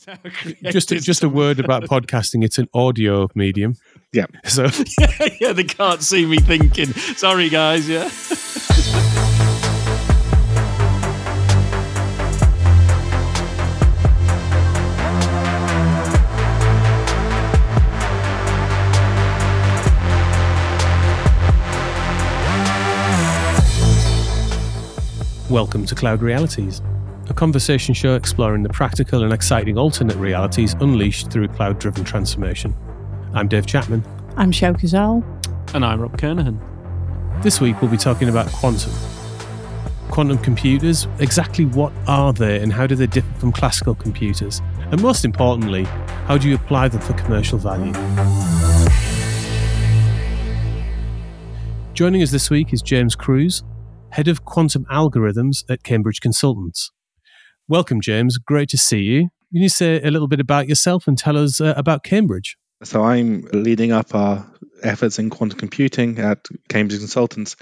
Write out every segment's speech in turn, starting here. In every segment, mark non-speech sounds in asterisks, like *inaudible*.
*laughs* just just a word about podcasting. It's an audio medium. Yeah. *laughs* So *laughs* yeah, yeah, they can't see me thinking. Sorry, guys. Yeah. Welcome to Cloud Realities, a conversation show exploring the practical and exciting alternate realities unleashed through cloud driven transformation. I'm Dave Chapman. I'm Sjoukje Zaal. And I'm Rob Kernahan. This week we'll be talking about quantum. Quantum computers, exactly what are they and how do they differ from classical computers? And most importantly, how do you apply them for commercial value? Joining us this week is James Cruise, Head of Quantum Algorithms at Cambridge Consultants. Welcome, James. Great to see you. Can you say a little bit about yourself and tell us uh, about Cambridge? So, I'm leading up our efforts in quantum computing at Cambridge Consultants,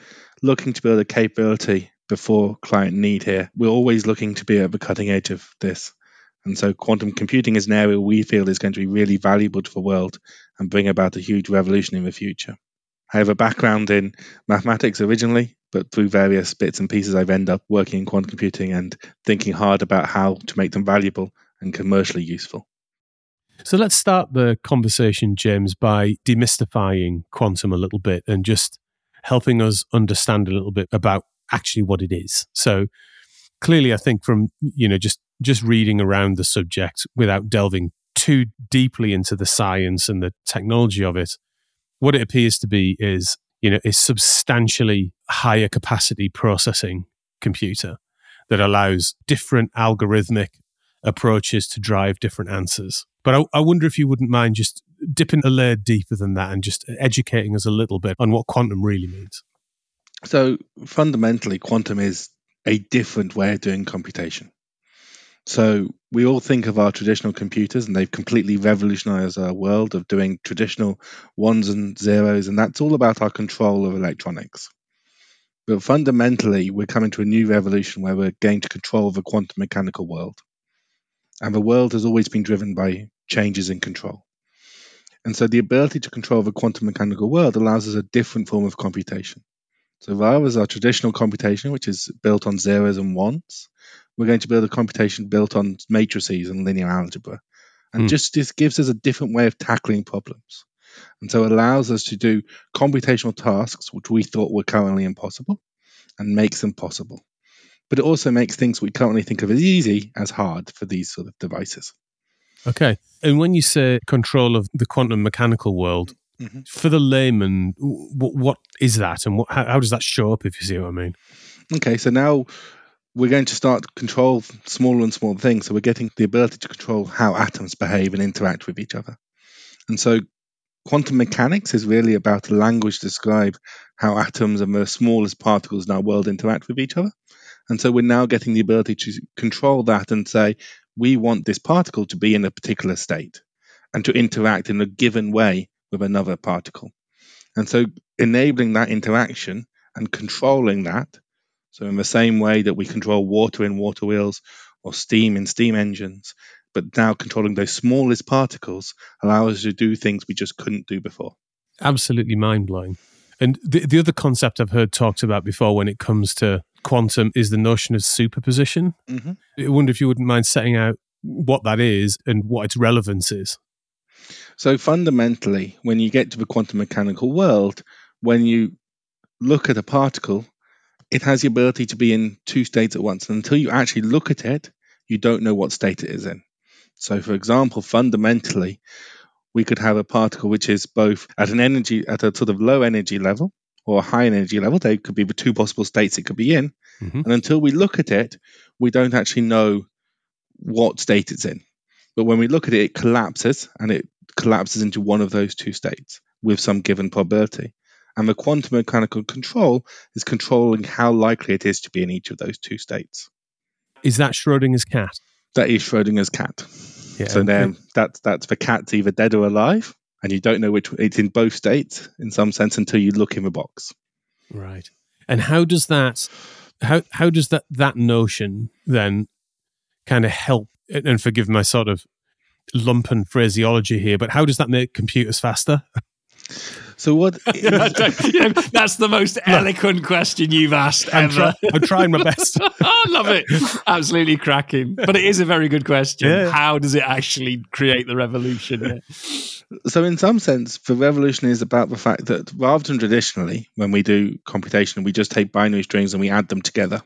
looking to build a capability before client need here. We're always looking to be at the cutting edge of this. And so, quantum computing is an area we feel is going to be really valuable to the world and bring about a huge revolution in the future. I have a background in mathematics originally, but through various bits and pieces, I've ended up working in quantum computing and thinking hard about how to make them valuable and commercially useful. So let's start the conversation, James, by demystifying quantum a little bit and just helping us understand a little bit about actually what it is. So clearly, I think from you know just just reading around the subject without delving too deeply into the science and the technology of it, what it appears to be is you know, a substantially higher capacity processing computer that allows different algorithmic approaches to drive different answers. But I, I, wonder if you wouldn't mind just dipping a layer deeper than that and just educating us a little bit on what quantum really means. So, fundamentally, quantum is a different way of doing computation. So we all think of our traditional computers, and they've completely revolutionized our world of doing traditional ones and zeros, and that's all about our control of electronics. But fundamentally, we're coming to a new revolution where we're going to control the quantum mechanical world. And the world has always been driven by changes in control. And so the ability to control the quantum mechanical world allows us a different form of computation. So rather as our traditional computation, which is built on zeros and ones, we're going to build a computation built on matrices and linear algebra. And mm. just this gives us a different way of tackling problems. And so it allows us to do computational tasks which we thought were currently impossible and makes them possible. But it also makes things we currently think of as easy as hard for these sort of devices. Okay. And when you say control of the quantum mechanical world, mm-hmm. for the layman, what, what is that and what, how, how does that show up, if you see what I mean? Okay. So now we're going to start to control smaller and smaller things. So we're getting the ability to control how atoms behave and interact with each other. And so quantum mechanics is really about a language to describe how atoms and the smallest particles in our world interact with each other. And so we're now getting the ability to control that and say, we want this particle to be in a particular state and to interact in a given way with another particle. And so enabling that interaction and controlling that so, in the same way that we control water in water wheels or steam in steam engines, but now controlling those smallest particles allow us to do things we just couldn't do before. Absolutely mind blowing. And the, the other concept I've heard talked about before when it comes to quantum is the notion of superposition. Mm-hmm. I wonder if you wouldn't mind setting out what that is and what its relevance is. So, fundamentally, when you get to the quantum mechanical world, when you look at a particle, it has the ability to be in two states at once. And until you actually look at it, you don't know what state it is in. So, for example, fundamentally, we could have a particle which is both at an energy, at a sort of low energy level or a high energy level. They could be the two possible states it could be in. Mm-hmm. And until we look at it, we don't actually know what state it's in. But when we look at it, it collapses and it collapses into one of those two states with some given probability. And the quantum mechanical control is controlling how likely it is to be in each of those two states. Is that Schrodinger's cat? That is Schrodinger's cat. Yeah, so then that's that's the cat's either dead or alive, and you don't know which it's in both states in some sense until you look in the box. Right. And how does that how how does that that notion then kind of help and forgive my sort of lumpen phraseology here, but how does that make computers faster? *laughs* So what? *laughs* You know, that's the most eloquent question you've asked I'm, ever. try- I'm trying my best. *laughs* I love it. Absolutely cracking. But it is a very good question. Yeah. How does it actually create the revolution? Yeah. *laughs* so in some sense, the revolution is about the fact that rather than traditionally, when we do computation, we just take binary strings and we add them together.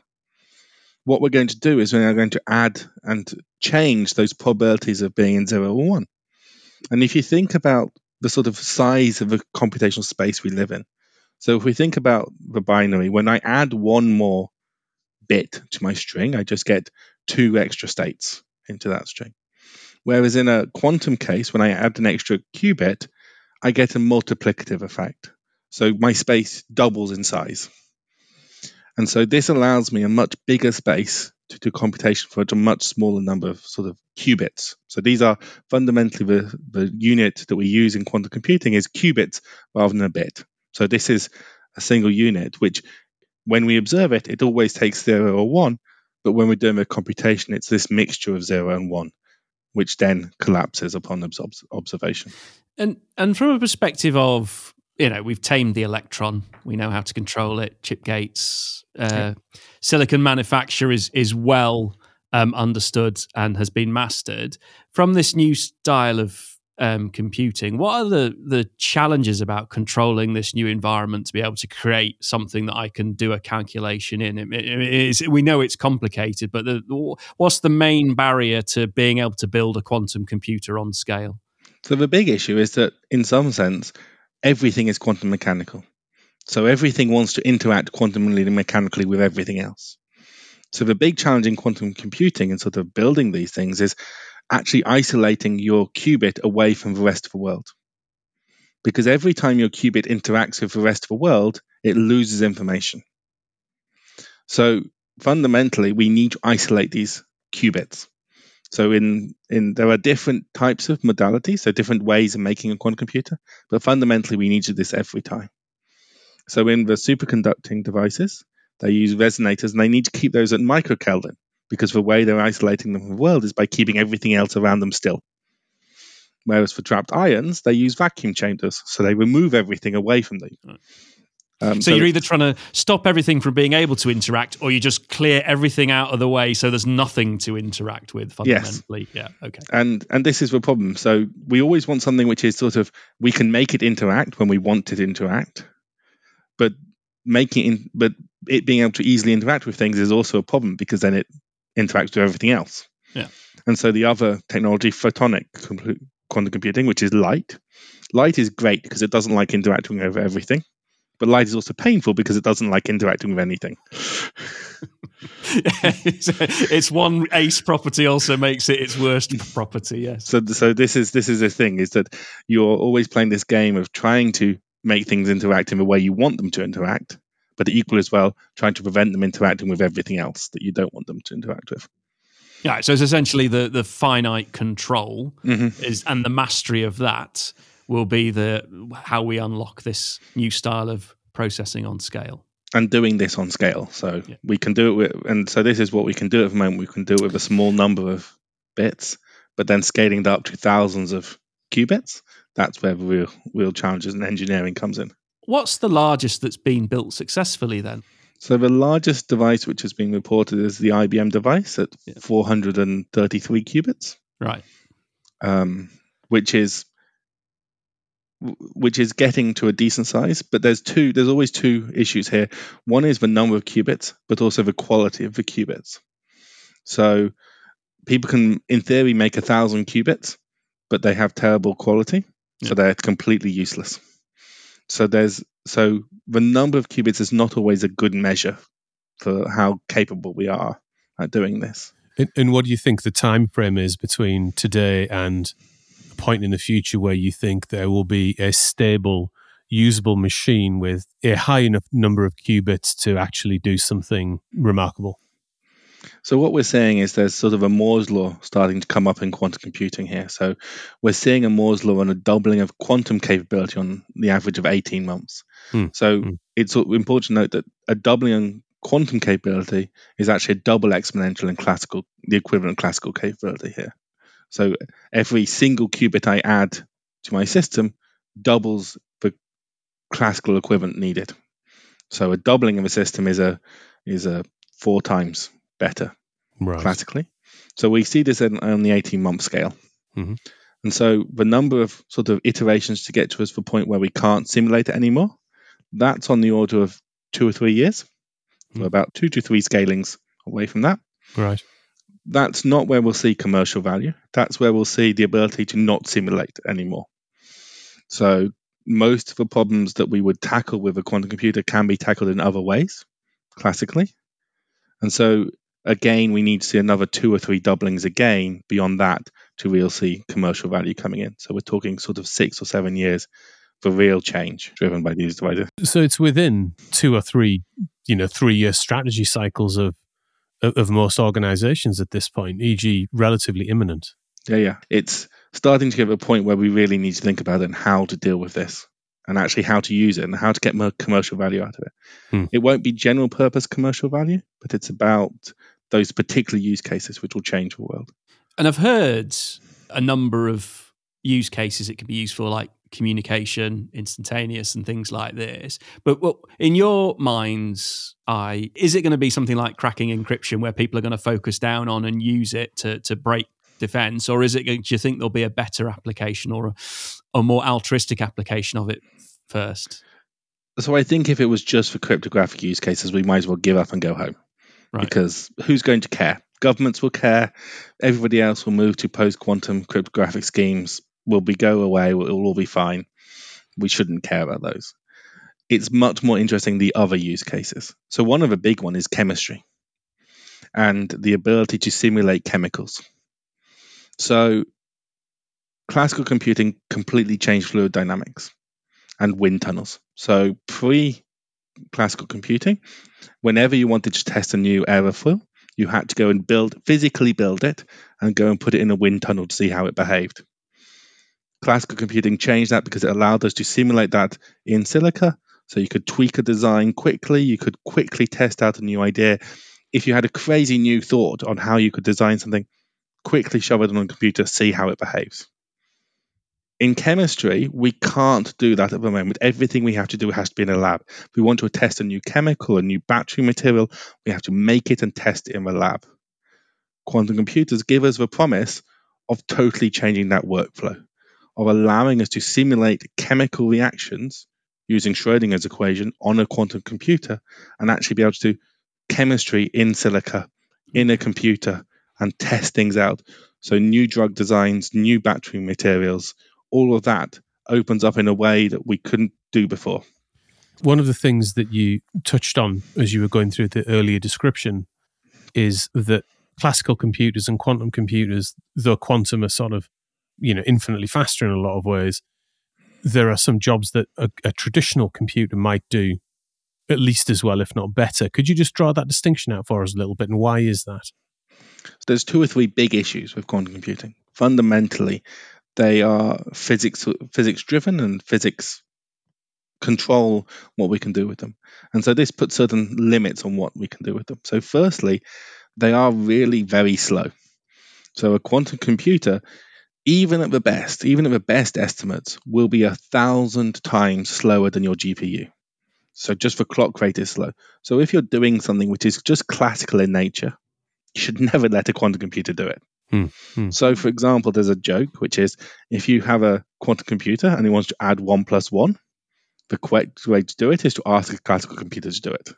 What we're going to do is we're going to add and change those probabilities of being in zero or one. And if you think about the sort of size of the computational space we live in, so if we think about the binary, when I add one more bit to my string, I just get two extra states into that string. Whereas in a quantum case, when I add an extra qubit, I get a multiplicative effect. So my space doubles in size. And so this allows me a much bigger space to do computation for a much smaller number of sort of qubits. So these are fundamentally the, the unit that we use in quantum computing is qubits rather than a bit. So this is a single unit, which when we observe it, it always takes zero or one. But when we're doing a computation, it's this mixture of zero and one, which then collapses upon obs- observation. And and from a perspective of you know we've tamed the electron, we know how to control it. Chip gates, uh, silicon manufacture is is well um, understood and has been mastered. From this new style of um, computing, what are the the challenges about controlling this new environment to be able to create something that I can do a calculation in? It, it- it is, we know it's complicated, but the, what's the main barrier to being able to build a quantum computer on scale? So the big issue is that, in some sense, everything is quantum mechanical. So everything wants to interact quantumly mechanically with everything else. So the big challenge in quantum computing and sort of building these things is actually isolating your qubit away from the rest of the world. Because every time your qubit interacts with the rest of the world, it loses information. So fundamentally, we need to isolate these qubits. So in in there are different types of modalities, so different ways of making a quantum computer, but fundamentally we need to do this every time. So in the superconducting devices, they use resonators and they need to keep those at microkelvin because the way they're isolating them from the world is by keeping everything else around them still. Whereas for trapped ions, they use vacuum chambers, so they remove everything away from them. Right. Um, So, you're either trying to stop everything from being able to interact, or you just clear everything out of the way so there's nothing to interact with fundamentally. Yeah. Okay. and and this is the problem so we always want something which is sort of we can make it interact when we want it to interact but making in, but it being able to easily interact with things is also a problem because then it interacts with everything else Yeah. and so the other technology photonic quantum computing which is light light is great because it doesn't like interacting over everything but light is also painful because it doesn't like interacting with anything *laughs* it's, one ace property also makes it its worst property. Yes. so so this is this is a thing is that you're always playing this game of trying to make things interact in the way you want them to interact but equal as well trying to prevent them interacting with everything else that you don't want them to interact with Yeah. So it's essentially the the finite control Mhm. is and the mastery of that will be the how we unlock this new style of processing on scale. and doing this on scale so Yeah. we can do it with and so this is what we can do at the moment we can do it with a small number of bits but then scaling that up to thousands of qubits that's where the real real challenges in engineering comes in What's the largest that's been built successfully then? So the largest device which has been reported is the IBM device at Yeah. 433 qubits, Right. um, which is which is getting to a decent size. But there's two. There's always two issues here. One is the number of qubits, but also the quality of the qubits. So people can, in theory, make a thousand qubits, but they have terrible quality, Yeah. so they're completely useless. So there's so the number of qubits is not always a good measure for how capable we are at doing this. And, and what do you think the time frame is between today and a point in the future where you think there will be a stable, usable machine with a high enough number of qubits to actually do something remarkable? So what we're saying is there's sort of a Moore's law starting to come up in quantum computing here. So we're seeing a Moore's law and a doubling of quantum capability on the average of 18 months. Hmm. So Hmm. it's important to note that a doubling in quantum capability is actually a double exponential in classical, the equivalent classical capability here. So every single qubit I add to my system doubles the classical equivalent needed. So a doubling of a system is a is a four times better Right. classically. So we see this on, on the 18 month scale. Mhm. And so the number of sort of iterations to get to us the point where we can't simulate it anymore, that's on the order of two or three years. So Mm. about two to three scalings away from that. Right. That's not where we'll see commercial value. That's where we'll see the ability to not simulate anymore. So most of the problems that we would tackle with a quantum computer can be tackled in other ways, classically. And so again, we need to see another two or three doublings again beyond that to really see commercial value coming in. So we're talking sort of six or seven years for real change driven by these devices. So it's within two or three, you know, three year strategy cycles of of, of most organizations at this point, e.g., relatively imminent. Yeah, yeah. It's starting to get to a point where we really need to think about it and how to deal with this and actually how to use it and how to get more commercial value out of it. Hmm. It won't be general purpose commercial value, but it's about those particular use cases which will change the world. And I've heard a number of use cases it can be used for, like communication, instantaneous, and things like this. But well, in your mind's eye, is it going to be something like cracking encryption, where people are going to focus down on and use it to to break defense, or is it? Do you think there'll be a better application or a, a more altruistic application of it first? So I think if it was just for cryptographic use cases, we might as well give up and go home. Right. Because who's going to care? Governments will care. Everybody else will move to post quantum cryptographic schemes. Will be go away. It will all be fine. We shouldn't care about those. It's much more interesting the other use cases. So one of the big one is chemistry, and the ability to simulate chemicals. So classical computing completely changed fluid dynamics and wind tunnels. So pre classical computing, whenever you wanted to test a new aerofoil, you had to go and build physically build it and go and put it in a wind tunnel to see how it behaved. Classical computing changed that because it allowed us to simulate that in silico. So you could tweak a design quickly, you could quickly test out a new idea. If you had a crazy new thought on how you could design something, quickly shove it on a computer, see how it behaves. In chemistry, we can't do that at the moment. Everything we have to do has to be in a lab. If we want to test a new chemical, a new battery material, we have to make it and test it in the lab. Quantum computers give us the promise of totally changing that workflow, of allowing us to simulate chemical reactions using Schrodinger's equation on a quantum computer and actually be able to do chemistry in silico, in a computer, and test things out. So, new drug designs, new battery materials, all of that opens up in a way that we couldn't do before. One of the things that you touched on as you were going through the earlier description is that classical computers and quantum computers, though quantum are sort of, you know, infinitely faster in a lot of ways, there are some jobs that a, a traditional computer might do at least as well, if not better. Could you just draw that distinction out for us a little bit? And why is that? So there's two or three big issues with quantum computing. Fundamentally, they are physics physics driven and physics control what we can do with them. And so this puts certain limits on what we can do with them. So firstly, they are really very slow. So a quantum computer, even at the best, even at the best estimates, will be a thousand times slower than your GPU. So just for clock rate is slow. So if you're doing something which is just classical in nature, you should never let a quantum computer do it. Hmm, hmm. So, for example, there's a joke which is if you have a quantum computer and it wants to add one plus one, the correct way to do it is to ask a classical computer to do it.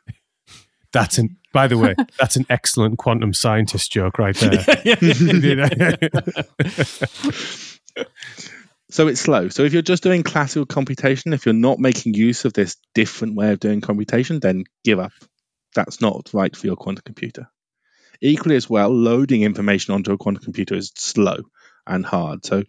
That's an, by the way, *laughs* that's an excellent quantum scientist joke right there. *laughs* *laughs* So it's slow. So if you're just doing classical computation, if you're not making use of this different way of doing computation, then give up. That's not right for your quantum computer. Equally as well, loading information onto a quantum computer is slow and hard. So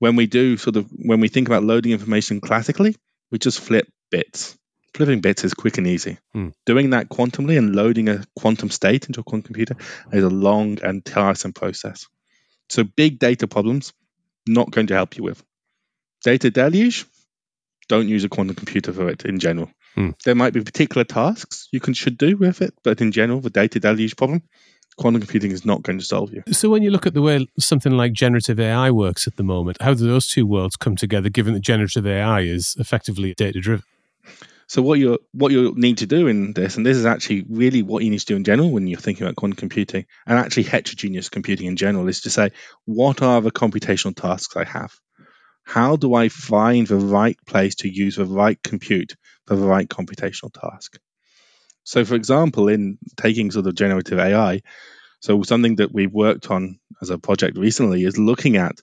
when we do sort of when we think about loading information classically, we just flip bits. Flipping bits is quick and easy. Hmm. Doing that quantumly and loading a quantum state into a quantum computer is a long and tiresome process. So big data problems, not going to help you with. Data deluge, don't use a quantum computer for it in general. Hmm. There might be particular tasks you can should do with it, but in general, the data deluge problem, quantum computing is not going to solve you. So, when you look at the way something like generative AI works at the moment, how do those two worlds come together, given that generative AI is effectively data driven? So what you what you need to do in this, and this is actually really what you need to do in general when you're thinking about quantum computing, and actually heterogeneous computing in general, is to say what are the computational tasks I have? How do I find the right place to use the right compute for the right computational task? So, for example, in taking sort of generative AI, so something that we've worked on as a project recently is looking at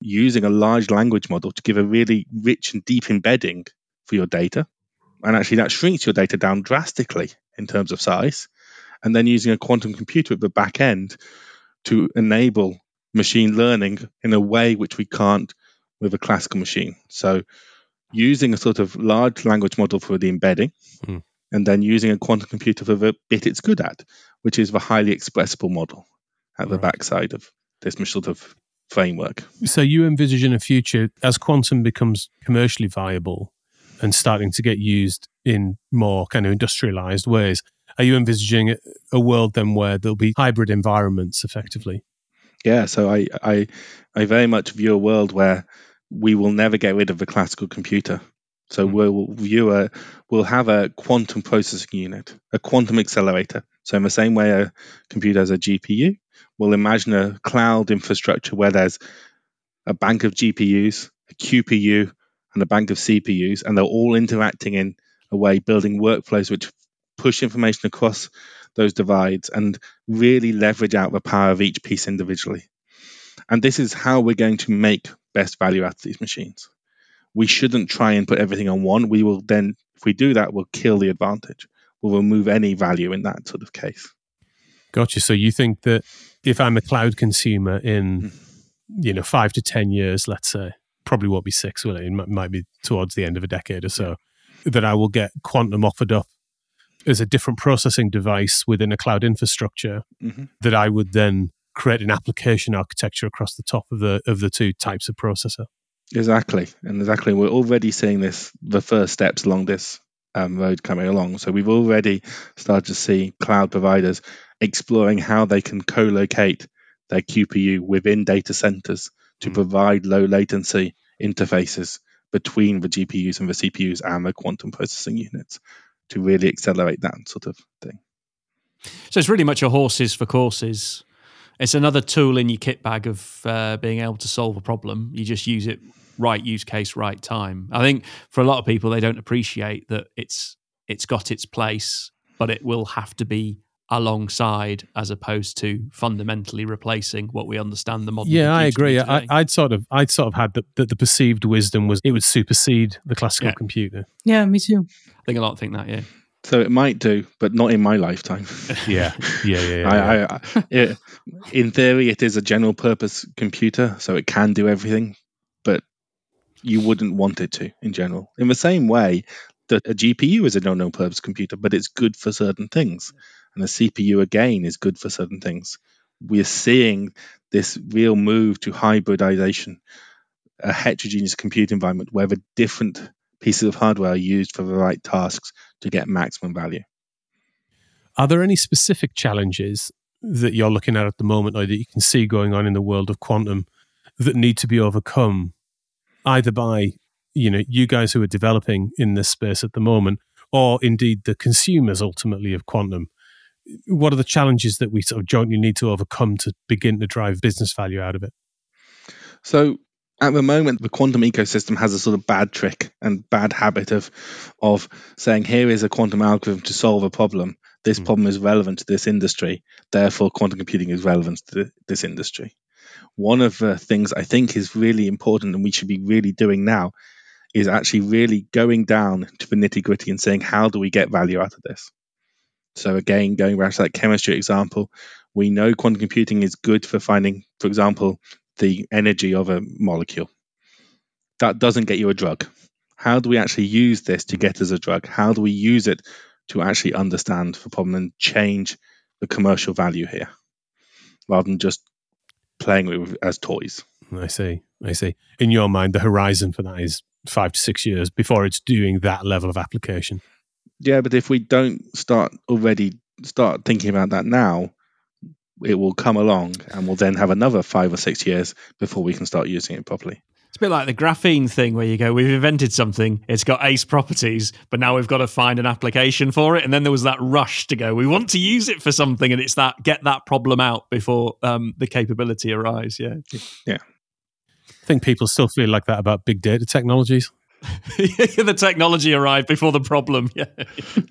using a large language model to give a really rich and deep embedding for your data and actually, that shrinks your data down drastically in terms of size. And then using a quantum computer at the back end to enable machine learning in a way which we can't with a classical machine. So, using a sort of large language model for the embedding, hmm. and then using a quantum computer for the bit it's good at, which is the highly expressible model at the backside of this sort of framework. So, you envisage in a future as quantum becomes commercially viable, and starting to get used in more kind of industrialized ways. Are you envisaging a world then where there'll be hybrid environments effectively? Yeah, so I, I, I very much view a world where we will never get rid of the classical computer. So mm. we'll view a, we'll have a quantum processing unit, a quantum accelerator. So in the same way a computer has a GPU, we'll imagine a cloud infrastructure where there's a bank of GPUs, a QPU, and a bank of CPUs, and they're all interacting in a way, building workflows which push information across those divides and really leverage out the power of each piece individually. And this is how we're going to make best value out of these machines. We shouldn't try and put everything on one. We will then, if we do that, we'll kill the advantage. We'll remove any value in that sort of case. Gotcha. So you think that if I'm a cloud consumer in, mm. you know, five to 10 years, let's say, probably won't be six, will it? It might be towards the end of a decade or so. That I will get quantum offered up as a different processing device within a cloud infrastructure mm-hmm. that I would then create an application architecture across the top of the of the two types of processor. Exactly, and exactly, we're already seeing this the first steps along this um, road coming along. So we've already started to see cloud providers exploring how they can co-locate their QPU within data centers to mm. provide low latency interfaces between the GPUs and the CPUs and the quantum processing units to really accelerate that sort of thing. So it's really much a horses for courses. It's another tool in your kit bag of uh, being able to solve a problem. You just use it right use case, right time. I think for a lot of people, they don't appreciate that it's it's got its place, but it will have to be alongside as opposed to fundamentally replacing what we understand the modern yeah i agree. I, would sort of i'd sort of had that the, the, perceived wisdom was it would supersede the classical yeah. computer. Yeah me too. I think a lot think that yeah. So it might do but not in my lifetime. *laughs* *laughs* Yeah. Yeah yeah, yeah, I, I, I, it, in theory it is a general purpose computer so it can do everything but you wouldn't want it to in general. In the same way that a gpu is a general purpose computer but it's good for certain things and the CPU again is good for certain things. We're seeing this real move to hybridization, a heterogeneous compute environment where the different pieces of hardware are used for the right tasks to get maximum value. Are there any specific challenges that you're looking at at the moment or that you can see going on in the world of quantum that need to be overcome either by you know you guys who are developing in this space at the moment or indeed the consumers ultimately of quantum what are the challenges that we sort of jointly need to overcome to begin to drive business value out of it? So at the moment, the quantum ecosystem has a sort of bad trick and bad habit of of saying, here is a quantum algorithm to solve a problem. This mm. problem is relevant to this industry. Therefore, quantum computing is relevant to this industry. One of the things I think is really important and we should be really doing now is actually really going down to the nitty gritty and saying, how do we get value out of this? So again, going back to that chemistry example, we know quantum computing is good for finding, for example, the energy of a molecule. That doesn't get you a drug. How do we actually use this to get us a drug? How do we use it to actually understand the problem and change the commercial value here, rather than just playing with as toys? I see. I see. In your mind, the horizon for that is five to six years before it's doing that level of application. Yeah, but if we don't start already start thinking about that now, it will come along and we'll then have another five or six years before we can start using it properly. It's a bit like the graphene thing where you go, we've invented something, it's got ace properties, but now we've got to find an application for it. And then there was that rush to go, we want to use it for something, and it's that get that problem out before um, the capability arrives. Yeah. Yeah. I think people still feel like that about big data technologies. *laughs* the technology arrived before the problem. *laughs* Yeah.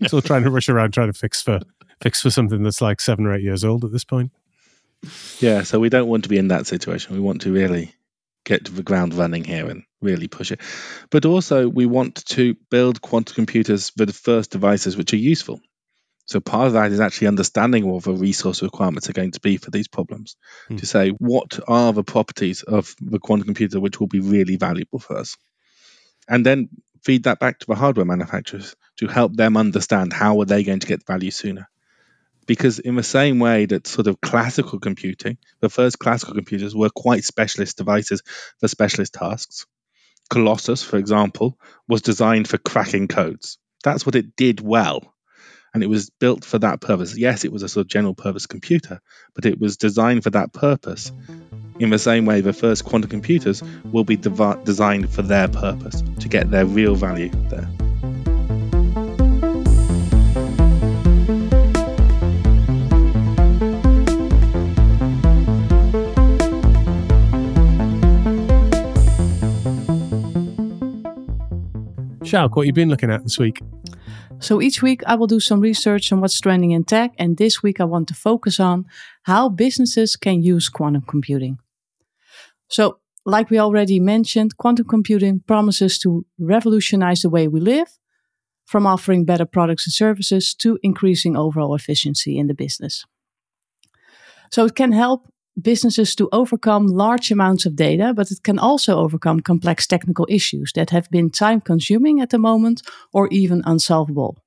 Still trying to rush around trying to fix for fix for something that's like seven or eight years old at this point. Yeah, so we don't want to be in that situation. We want to really get to the ground running here and really push it. But also, we want to build quantum computers for the first devices which are useful. So part of that is actually understanding what the resource requirements are going to be for these problems. Hmm. To say what are the properties of the quantum computer which will be really valuable for us, and then feed that back to the hardware manufacturers to help them understand how are they going to get value sooner. Because in the same way that sort of classical computing, the first classical computers were quite specialist devices for specialist tasks. Colossus, for example, was designed for cracking codes. That's what it did well and it was built for that purpose. Yes, it was a sort of general purpose computer, but it was designed for that purpose. In the same way, the first quantum computers will be devi- designed for their purpose to get their real value there. Sjoukje, what have you been looking at this week? So each week I will do some research on what's trending in tech, and this week I want to focus on how businesses can use quantum computing. So, like we already mentioned, quantum computing promises to revolutionize the way we live, from offering better products and services to increasing overall efficiency in the business. So, it can help businesses to overcome large amounts of data, but it can also overcome complex technical issues that have been time consuming at the moment or even unsolvable.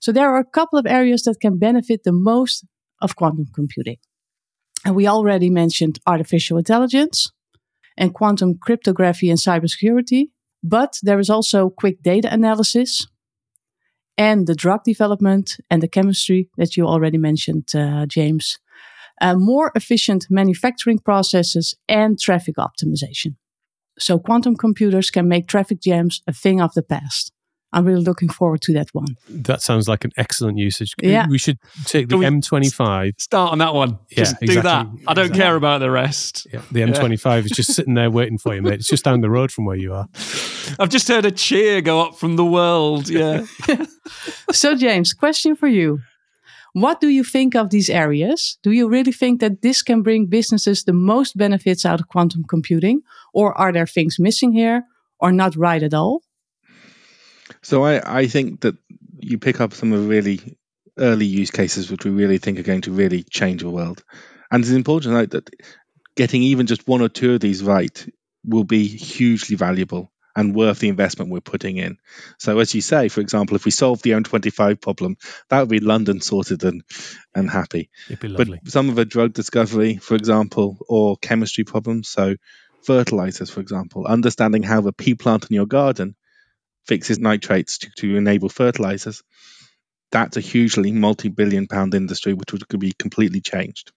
So there are a couple of areas that can benefit the most of quantum computing. And we already mentioned artificial intelligence and quantum cryptography and cybersecurity, but there is also quick data analysis and the drug development and the chemistry that you already mentioned, uh, James uh, more efficient manufacturing processes, and traffic optimization. So, quantum computers can make traffic jams a thing of the past. I'm really looking forward to that one. That sounds like an excellent usage. Yeah. We should take the M25. Start on that one. Yeah, Just do that. I don't Exactly. care about the rest. Yeah, the M25 is just sitting there waiting for you, mate. It's just down the road from where you are. *laughs* I've just heard a cheer go up from the world. Yeah. *laughs* So, James, question for you. What do you think of these areas? Do you really think that this can bring businesses the most benefits out of quantum computing? Or are there things missing here or not right at all? So I, I think that you pick up some of the really early use cases which we really think are going to really change the world. And it's important to note that getting even just one or two of these right will be hugely valuable and worth the investment we're putting in. So as you say, for example, if we solve the M25 problem, that would be London sorted and, and happy. It'd be But some of the drug discovery, for example, or chemistry problems, so fertilizers, for example, understanding how the pea plant in your garden fixes nitrates to, to enable fertilizers, that's a hugely multi billion pound industry which would, could be completely changed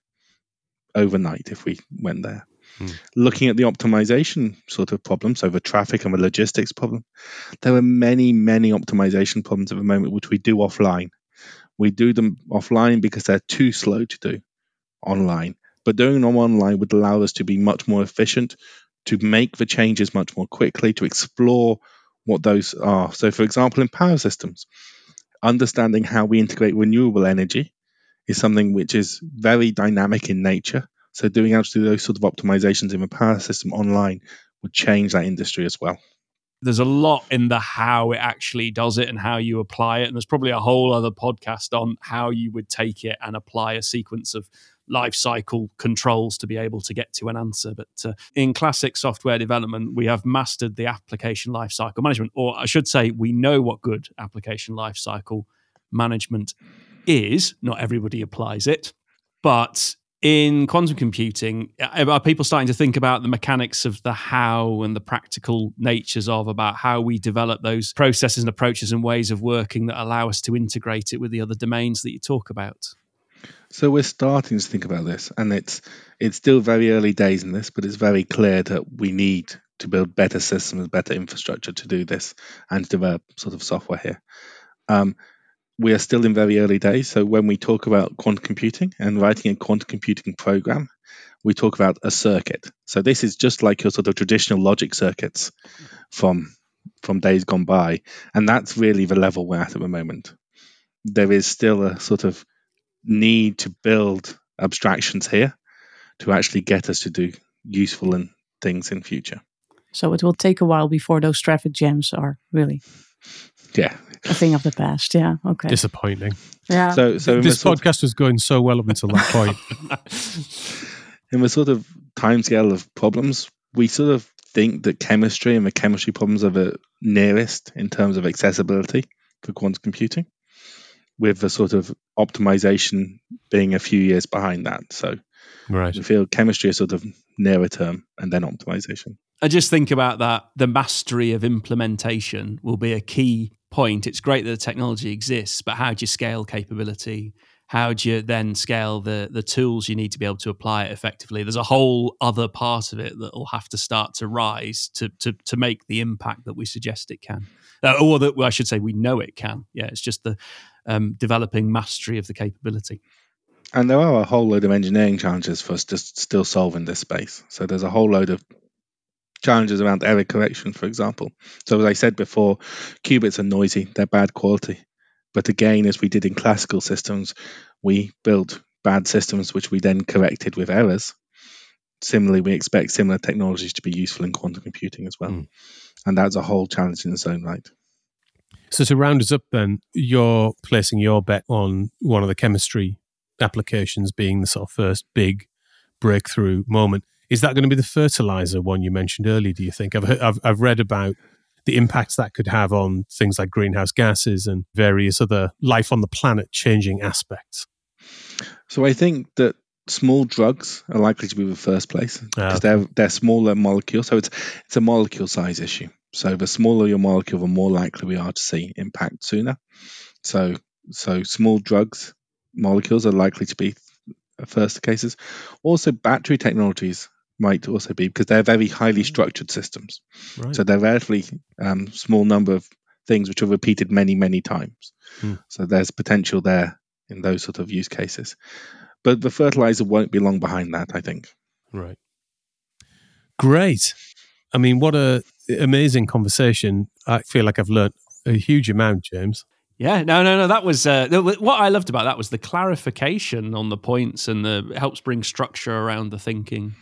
overnight if we went there. Hmm. Looking at the optimization sort of problem, so the traffic and the logistics problem, there are many, many optimization problems at the moment which we do offline. We do them offline because they're too slow to do online. But doing them online would allow us to be much more efficient, to make the changes much more quickly, to explore what those are. So, for example, in power systems, understanding how we integrate renewable energy is something which is very dynamic in nature. So, doing actually those sort of optimizations in the power system online would change that industry as well. there's a lot in the how it actually does it and how you apply it. And there's probably a whole other podcast on how you would take it and apply a sequence of life cycle controls to be able to get to an answer. But uh, in classic software development, we have mastered the application lifecycle management, or I should say, we know what good application lifecycle management is. Not everybody applies it, but in quantum computing, are people starting to think about the mechanics of the how and the practical natures of about how we develop those processes and approaches and ways of working that allow us to integrate it with the other domains that you talk about? So we're starting to think about this, and it's it's still very early days in this, but it's very clear that we need to build better systems, better infrastructure to do this, and to develop sort of software here. Um, we are still in very early days. So when we talk about quantum computing and writing a quantum computing program, we talk about a circuit. So this is just like your sort of traditional logic circuits from from days gone by, and that's really the level we're at at the moment. There is still a sort of need to build abstractions here to actually get us to do useful and things in future. So it will take a while before those traffic jams are really Yeah. a thing of the past. Yeah. Okay. Disappointing. yeah. So so this sort podcast was going so well up until that point. *laughs* *laughs* in the sort of timescale of problems, we sort of think that chemistry and the chemistry problems are the nearest in terms of accessibility for quantum computing, with the sort of optimization being a few years behind that. So right. we feel chemistry is sort of nearer term and then optimization. I just think about that. The mastery of implementation will be a key point. It's great that the technology exists, but how do you scale capability? How do you then scale the the tools you need to be able to apply it effectively? There's a whole other part of it that will have to start to rise to to to make the impact that we suggest it can, uh, or that well, I should say we know it can. Yeah, it's just the um, developing mastery of the capability. And there are a whole load of engineering challenges for us just still solve in this space. So there's a whole load of challenges around error correction, for example. So as I said before, qubits are noisy, they're bad quality. But again, as we did in classical systems, we built bad systems which we then corrected with errors. Similarly, we expect similar technologies to be useful in quantum computing as well. Mm. And that's a whole challenge in its own right. So to round us up, then you're placing your bet on one of the chemistry applications being the sort of first big breakthrough moment. Is that going to be the fertilizer one you mentioned earlier? Do you think? I've I've, I've read about the impacts that could have on things like greenhouse gases and various other life on the planet changing aspects. So I think that small drugs are likely to be the first place because Ah, they're they're smaller molecules. So it's it's a molecule size issue. So the smaller your molecule, the more likely we are to see impact sooner. So so small drugs molecules are likely to be first cases. Also, battery technologies might also be because they're very highly structured systems. Right. So they're relatively um, small number of things which are repeated many, many times. Hmm. So there's potential there in those sort of use cases. But the fertilizer won't be long behind that, I think. Right. Great. I mean, what a amazing conversation. I feel like I've learned a huge amount, James. Yeah, no, no, no. That was uh, what I loved about that was the clarification on the points and the helps bring structure around the thinking.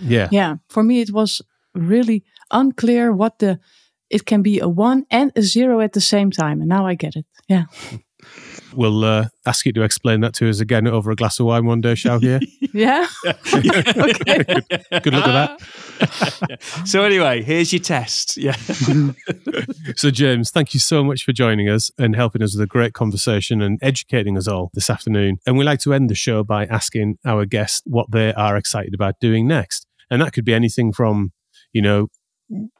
Yeah. yeah. For me, it was really unclear what the. It can be a one and a zero at the same time, and now I get it. Yeah. *laughs* We'll uh, ask you to explain that to us again over a glass of wine one day, shall we? *laughs* Yeah. *laughs* okay. Good luck with that. *laughs* so anyway, here's your test. Yeah. so, James, thank you so much for joining us and helping us with a great conversation and educating us all this afternoon. And we like to end the show by asking our guests what they are excited about doing next. And that could be anything from, you know,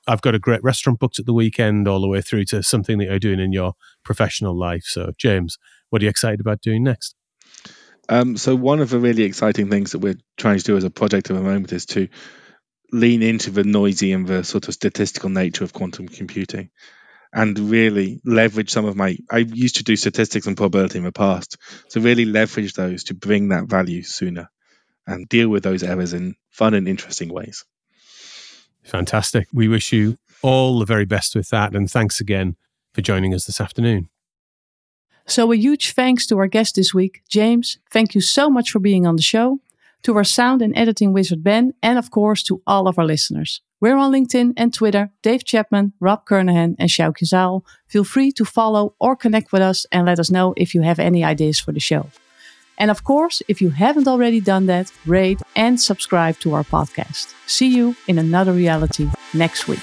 I've got a great restaurant booked at the weekend, all the way through to something that you're doing in your professional life. So, James, what are you excited about doing next? Um, so one of the really exciting things that we're trying to do as a project at the moment is to lean into the noisy and the sort of statistical nature of quantum computing and really leverage some of my I used to do statistics and probability in the past. So really leverage those to bring that value sooner and deal with those errors in fun and interesting ways. Fantastic. We wish you all the very best with that. And thanks again for joining us this afternoon. So, a huge thanks to our guest this week, James. Thank you so much for being on the show. To our sound and editing wizard, Ben. And of course, to all of our listeners. We're on LinkedIn and Twitter, Dave Chapman, Rob Kernahan, and Sjoukje Zaal. Feel free to follow or connect with us and let us know if you have any ideas for the show. And of course, if you haven't already done that, rate and subscribe to our podcast. See you in another reality next week.